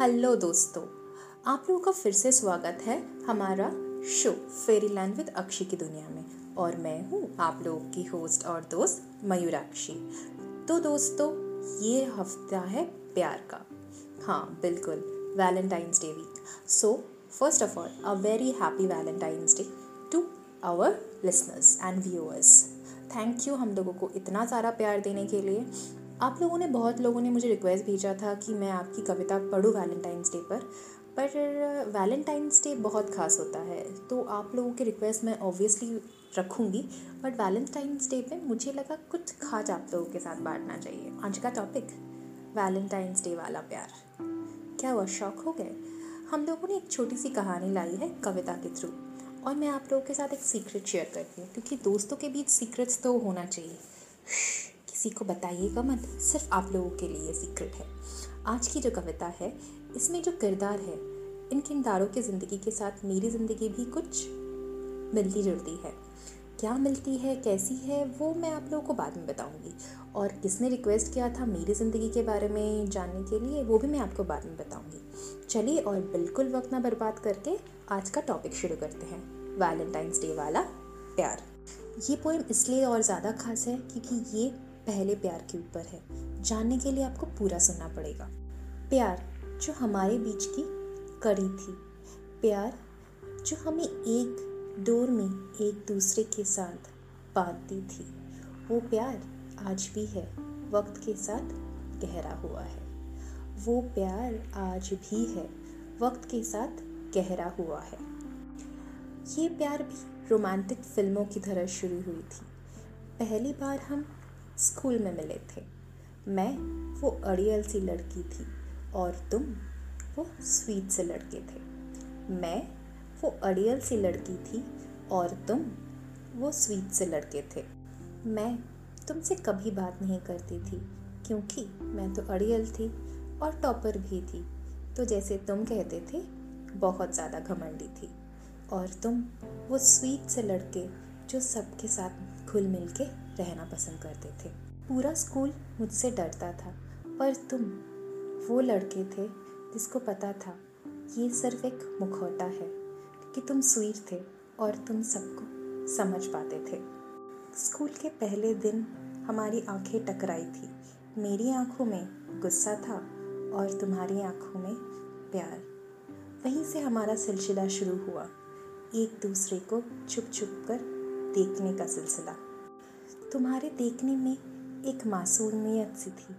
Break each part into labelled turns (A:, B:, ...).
A: Hello दोस्तों, आप लोगों का फिर से स्वागत है हमारा show fairy land with Akshi की दुनिया में। और मैं हूँ आप लोगों की होस्ट और दोस्त मयूराक्षी। तो दोस्तों, ये हफ़्ता है प्यार का। हाँ बिल्कुल Valentine's day week so first of all a very happy Valentine's day to our listeners and viewers thank you हम लोगों को इतना सारा प्यार देने के लिए। आप लोगों ने, बहुत लोगों ने मुझे रिक्वेस्ट भेजा था कि मैं आपकी कविता पढ़ूँ वैलेंटाइंस डे पर पर वैलेंटाइंस डे बहुत ख़ास होता है। तो आप लोगों के रिक्वेस्ट मैं ऑब्वियसली रखूँगी बट वैलेंटाइंस डे पे मुझे लगा कुछ खास आप लोगों के साथ बांटना चाहिए। आज का टॉपिक वैलेंटाइंस डे वाला प्यार। क्या हुआ? शौक हो गए? हम लोगों ने एक छोटी सी कहानी लाई है कविता के थ्रू, और मैं आप लोगों के साथ एक सीक्रेट शेयर करती हूँ, क्योंकि दोस्तों के बीच सीक्रेट्स तो होना चाहिए। किसी को बताइएगा मत, सिर्फ़ आप लोगों के लिए सीक्रेट है। आज की जो कविता है, इसमें जो किरदार है इन किरदारों की ज़िंदगी के साथ मेरी ज़िंदगी भी कुछ मिलती जुलती है। क्या मिलती है, कैसी है, वो मैं आप लोगों को बाद में बताऊँगी। और किसने रिक्वेस्ट किया था मेरी ज़िंदगी के बारे में जानने के लिए, वो भी मैं आपको बाद में बताऊँगी। चलिए और बिल्कुल वक्त ना बर्बाद करके आज का टॉपिक शुरू करते हैं। वैलेंटाइंस डे वाला प्यार। ये पोएम इसलिए और ज़्यादा खास है क्योंकि ये पहले प्यार के ऊपर है। जानने के लिए आपको पूरा सुनना पड़ेगा। प्यार जो हमारे बीच की कड़ी थी। प्यार जो हमें एक दौर में एक दूसरे के साथ बांधती थी। वो प्यार आज भी है, वक्त के साथ गहरा हुआ है। वो प्यार आज भी है, वक्त के साथ गहरा हुआ है। ये प्यार भी रोमांटिक फ़िल्मों की तरह शुरू हुई थी। पहली बार हम स्कूल में मिले थे। मैं वो अड़ियल सी लड़की थी और तुम वो स्वीट से लड़के थे। मैं वो अड़ियल सी लड़की थी और तुम वो स्वीट से लड़के थे। मैं तुमसे कभी बात नहीं करती थी क्योंकि मैं तो अड़ियल थी और टॉपर भी थी। तो जैसे तुम कहते थे, बहुत ज़्यादा घमंडी थी। और तुम वो स्वीट से लड़के जो सबके साथ घुल मिल के रहना पसंद करते थे। पूरा स्कूल मुझसे डरता था, पर तुम वो लड़के थे जिसको पता था ये सिर्फ़ एक मुखौटा है, कि तुम स्वीट थे और तुम सबको समझ पाते थे। स्कूल के पहले दिन हमारी आँखें टकराई थी। मेरी आँखों में गुस्सा था और तुम्हारी आँखों में प्यार। वहीं से हमारा सिलसिला शुरू हुआ। एक दूसरे को छुप छुप कर देखने का सिलसिला। तुम्हारे देखने में एक मासूमियत सी थी,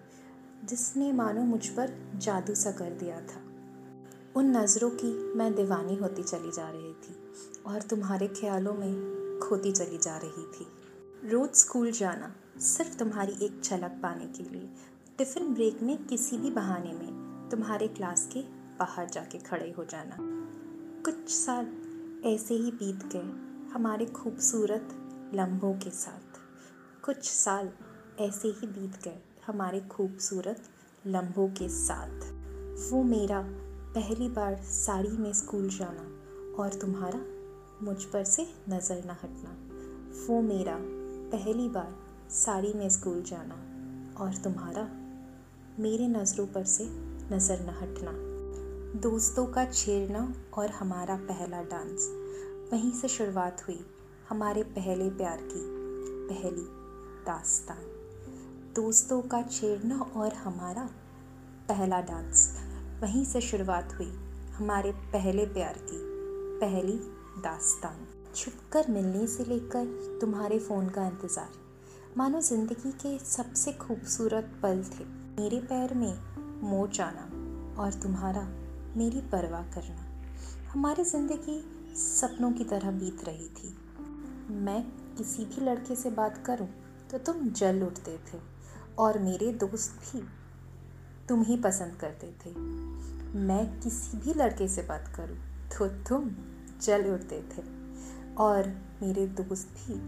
A: जिसने मानो मुझ पर जादू सा कर दिया था। उन नज़रों की मैं दीवानी होती चली जा रही थी और तुम्हारे ख्यालों में खोती चली जा रही थी। रोज़ स्कूल जाना सिर्फ़ तुम्हारी एक झलक पाने के लिए। टिफ़िन ब्रेक में किसी भी बहाने में तुम्हारे क्लास के बाहर जाके खड़े हो जाना। कुछ साल ऐसे ही बीत गए हमारे खूबसूरत लम्हों के साथ। कुछ साल ऐसे ही बीत गए हमारे खूबसूरत लम्हों के साथ। वो मेरा पहली बार साड़ी में स्कूल जाना और तुम्हारा मुझ पर से नज़र न हटना। वो मेरा पहली बार साड़ी में स्कूल जाना और तुम्हारा मेरे नज़रों पर से नज़र न हटना। दोस्तों का छेड़ना और हमारा पहला डांस। वहीं से शुरुआत हुई हमारे पहले प्यार की, पहली दास्तान। दोस्तों का छेड़ना और हमारा पहला डांस। वहीं से शुरुआत हुई हमारे पहले प्यार की, पहली दास्तान। छुपकर मिलने से लेकर तुम्हारे फ़ोन का इंतज़ार। मानो ज़िंदगी के सबसे खूबसूरत पल थे। मेरे पैर में मोच आना और तुम्हारा मेरी परवाह करना। हमारी ज़िंदगी सपनों की तरह बीत रही थी। मैं किसी भी लड़के से बात करूँ तो तुम जल उठते थे और मेरे दोस्त भी तुम ही पसंद करते थे। मैं किसी भी लड़के से बात करूँ तो तुम जल उठते थे और मेरे दोस्त भी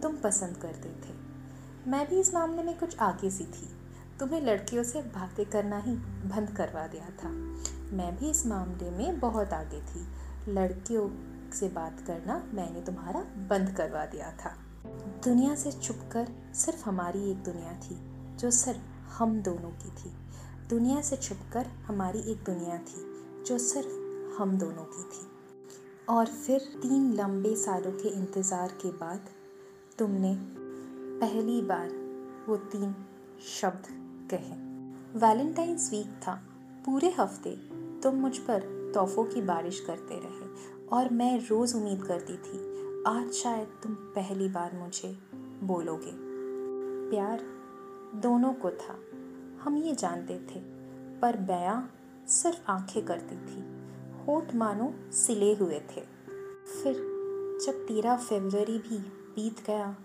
A: तुम पसंद करते थे। मैं भी इस मामले में कुछ आगे सी थी। तुम्हें लड़कियों से बातें करना ही बंद करवा दिया था। मैं भी इस मामले में बहुत आगे थी। लड़कियों से बात करना मैंने तुम्हारा बंद करवा दिया था। दुनिया से छुपकर सिर्फ़ हमारी एक दुनिया थी, जो सिर्फ़ हम दोनों की थी। दुनिया से छुपकर हमारी एक दुनिया थी, जो सिर्फ़ हम दोनों की थी। और फिर तीन लंबे सालों के इंतज़ार के बाद तुमने पहली बार वो तीन शब्द कहे। वैलेंटाइंस वीक था, पूरे हफ़्ते तुम मुझ पर तोहफों की बारिश करते रहे और मैं रोज़ उम्मीद करती थी, आज शायद तुम पहली बार मुझे बोलोगे। प्यार दोनों को था, हम ये जानते थे, पर बयां सिर्फ़ आँखें करती थी, होठ मानो सिले हुए थे। फिर जब तेरह फरवरी भी बीत गया,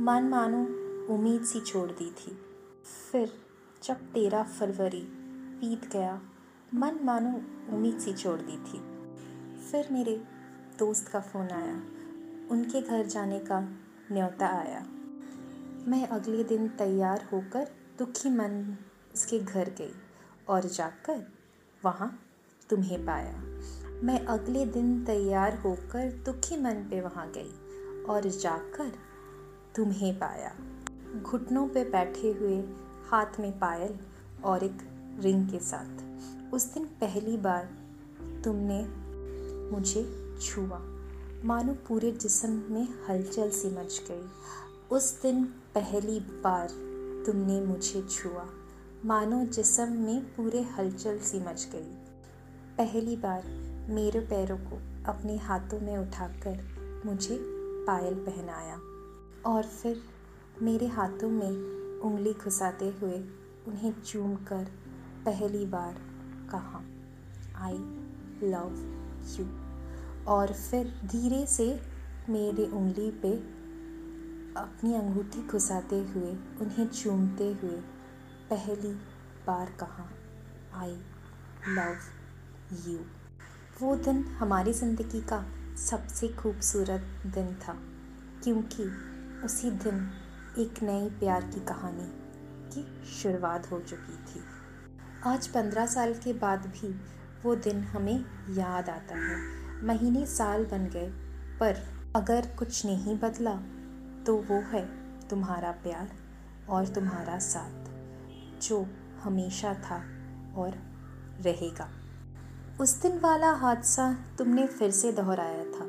A: मन मानो उम्मीद सी छोड़ दी थी। फिर जब तेरह फरवरी बीत गया मन मानो उम्मीद सी छोड़ दी थी। फिर मेरे दोस्त का फ़ोन आया। उनके घर जाने का न्योता आया। मैं अगले दिन तैयार होकर दुखी मन उसके घर गई और जाकर वहाँ तुम्हें पाया। मैं अगले दिन तैयार होकर दुखी मन पे वहाँ गई और जाकर तुम्हें पाया। घुटनों पे बैठे हुए हाथ में पायल और एक रिंग के साथ। उस दिन पहली बार तुमने मुझे छुआ। मानो पूरे जिस्म में हलचल सी मच गई। उस दिन पहली बार तुमने मुझे छुआ। मानो जिस्म में पूरे हलचल सी मच गई। पहली बार मेरे पैरों को अपने हाथों में उठाकर मुझे पायल पहनाया और फिर मेरे हाथों में उंगली घुसाते हुए उन्हें चूम कर पहली बार कहा आई लव यू और फिर धीरे से मेरे उंगली पे अपनी अंगूठी घुसाते हुए, उन्हें चूमते हुए पहली बार कहा आई लव यू वो दिन हमारी ज़िंदगी का सबसे खूबसूरत दिन था, क्योंकि उसी दिन एक नई प्यार की कहानी की शुरुआत हो चुकी थी। आज पंद्रह साल के बाद भी वो दिन हमें याद आता है। महीने साल बन गए, पर अगर कुछ नहीं बदला तो वो है तुम्हारा प्यार और तुम्हारा साथ, जो हमेशा था और रहेगा। उस दिन वाला हादसा तुमने फिर से दोहराया था,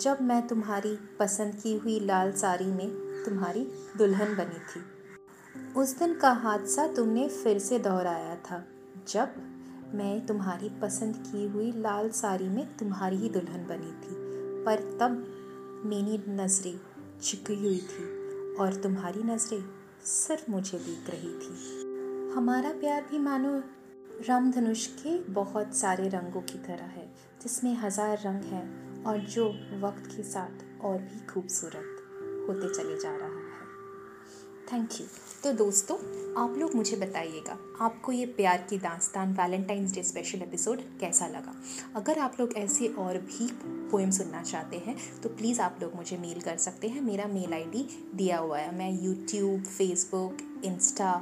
A: जब मैं तुम्हारी पसंद की हुई लाल साड़ी में तुम्हारी दुल्हन बनी थी। उस दिन का हादसा तुमने फिर से दोहराया था, जब मैं तुम्हारी पसंद की हुई लाल साड़ी में तुम्हारी ही दुल्हन बनी थी, पर तब मेरी नज़रें झुकी हुई थी और तुम्हारी नज़रें सिर्फ़ मुझे देख रही थी। हमारा प्यार भी मानो रामधनुष के बहुत सारे रंगों की तरह है, जिसमें हज़ार रंग हैं और जो वक्त के साथ और भी खूबसूरत होते चले जा रहा है थैंक यू तो दोस्तों, आप लोग मुझे बताइएगा, आपको ये प्यार की दास्तान वैलेंटाइंस डे स्पेशल एपिसोड कैसा लगा? अगर आप लोग ऐसे और भी पोएम सुनना चाहते हैं तो प्लीज़ आप लोग मुझे मेल कर सकते हैं। मेरा मेल आईडी दिया हुआ है। मैं YouTube Facebook Insta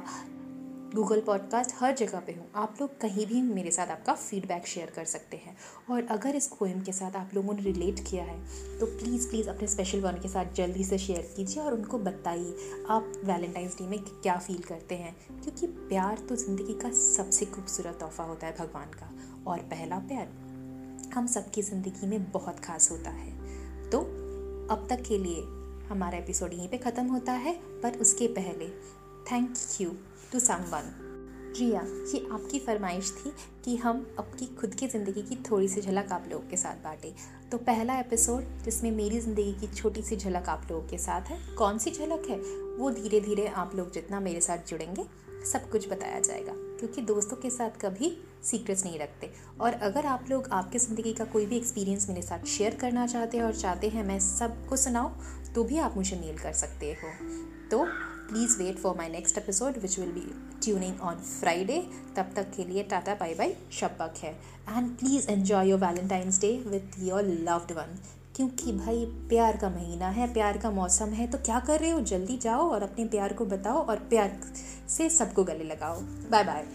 A: Google podcast हर जगह पे हूँ। आप लोग कहीं भी मेरे साथ आपका फीडबैक शेयर कर सकते हैं। और अगर इस पोएम के साथ आप लोगों ने रिलेट किया है तो प्लीज़ प्लीज़ अपने स्पेशल वन के साथ जल्दी से शेयर कीजिए और उनको बताइए आप वैलेंटाइंस डे में क्या फील करते हैं। क्योंकि प्यार तो ज़िंदगी का सबसे खूबसूरत तोहफा होता है भगवान का। और पहला प्यार हम सबकी ज़िंदगी में बहुत खास होता है। तो अब तक के लिए हमारा एपिसोड यहीं पे ख़त्म होता है, पर उसके पहले thank you to someone Riya, ये आपकी फरमाइश थी कि हम अपनी खुद की ज़िंदगी की थोड़ी सी झलक आप लोगों के साथ बांटें। तो पहला एपिसोड जिसमें मेरी ज़िंदगी की छोटी सी झलक आप लोगों के साथ है, कौन सी झलक है, वो धीरे धीरे आप लोग जितना मेरे साथ जुड़ेंगे, सब कुछ बताया जाएगा। क्योंकि दोस्तों के साथ कभी सीक्रेट्स नहीं रखते। और अगर आप लोग आपकी ज़िंदगी का कोई भी एक्सपीरियंस मेरे साथ शेयर करना चाहते हैं और चाहते हैं मैं सबको सुनाऊँ तो भी आप मुझे मेल कर सकते हो। तो please wait for my next episode which will be tuning on Friday तब तक के लिए टाटा बाय बाय शब्बक है। And please enjoy your Valentine's day with your loved one क्योंकि भाई, प्यार का महीना है, प्यार का मौसम है तो क्या कर रहे हो? जल्दी जाओ और अपने प्यार को बताओ और प्यार से सबको गले लगाओ। Bye bye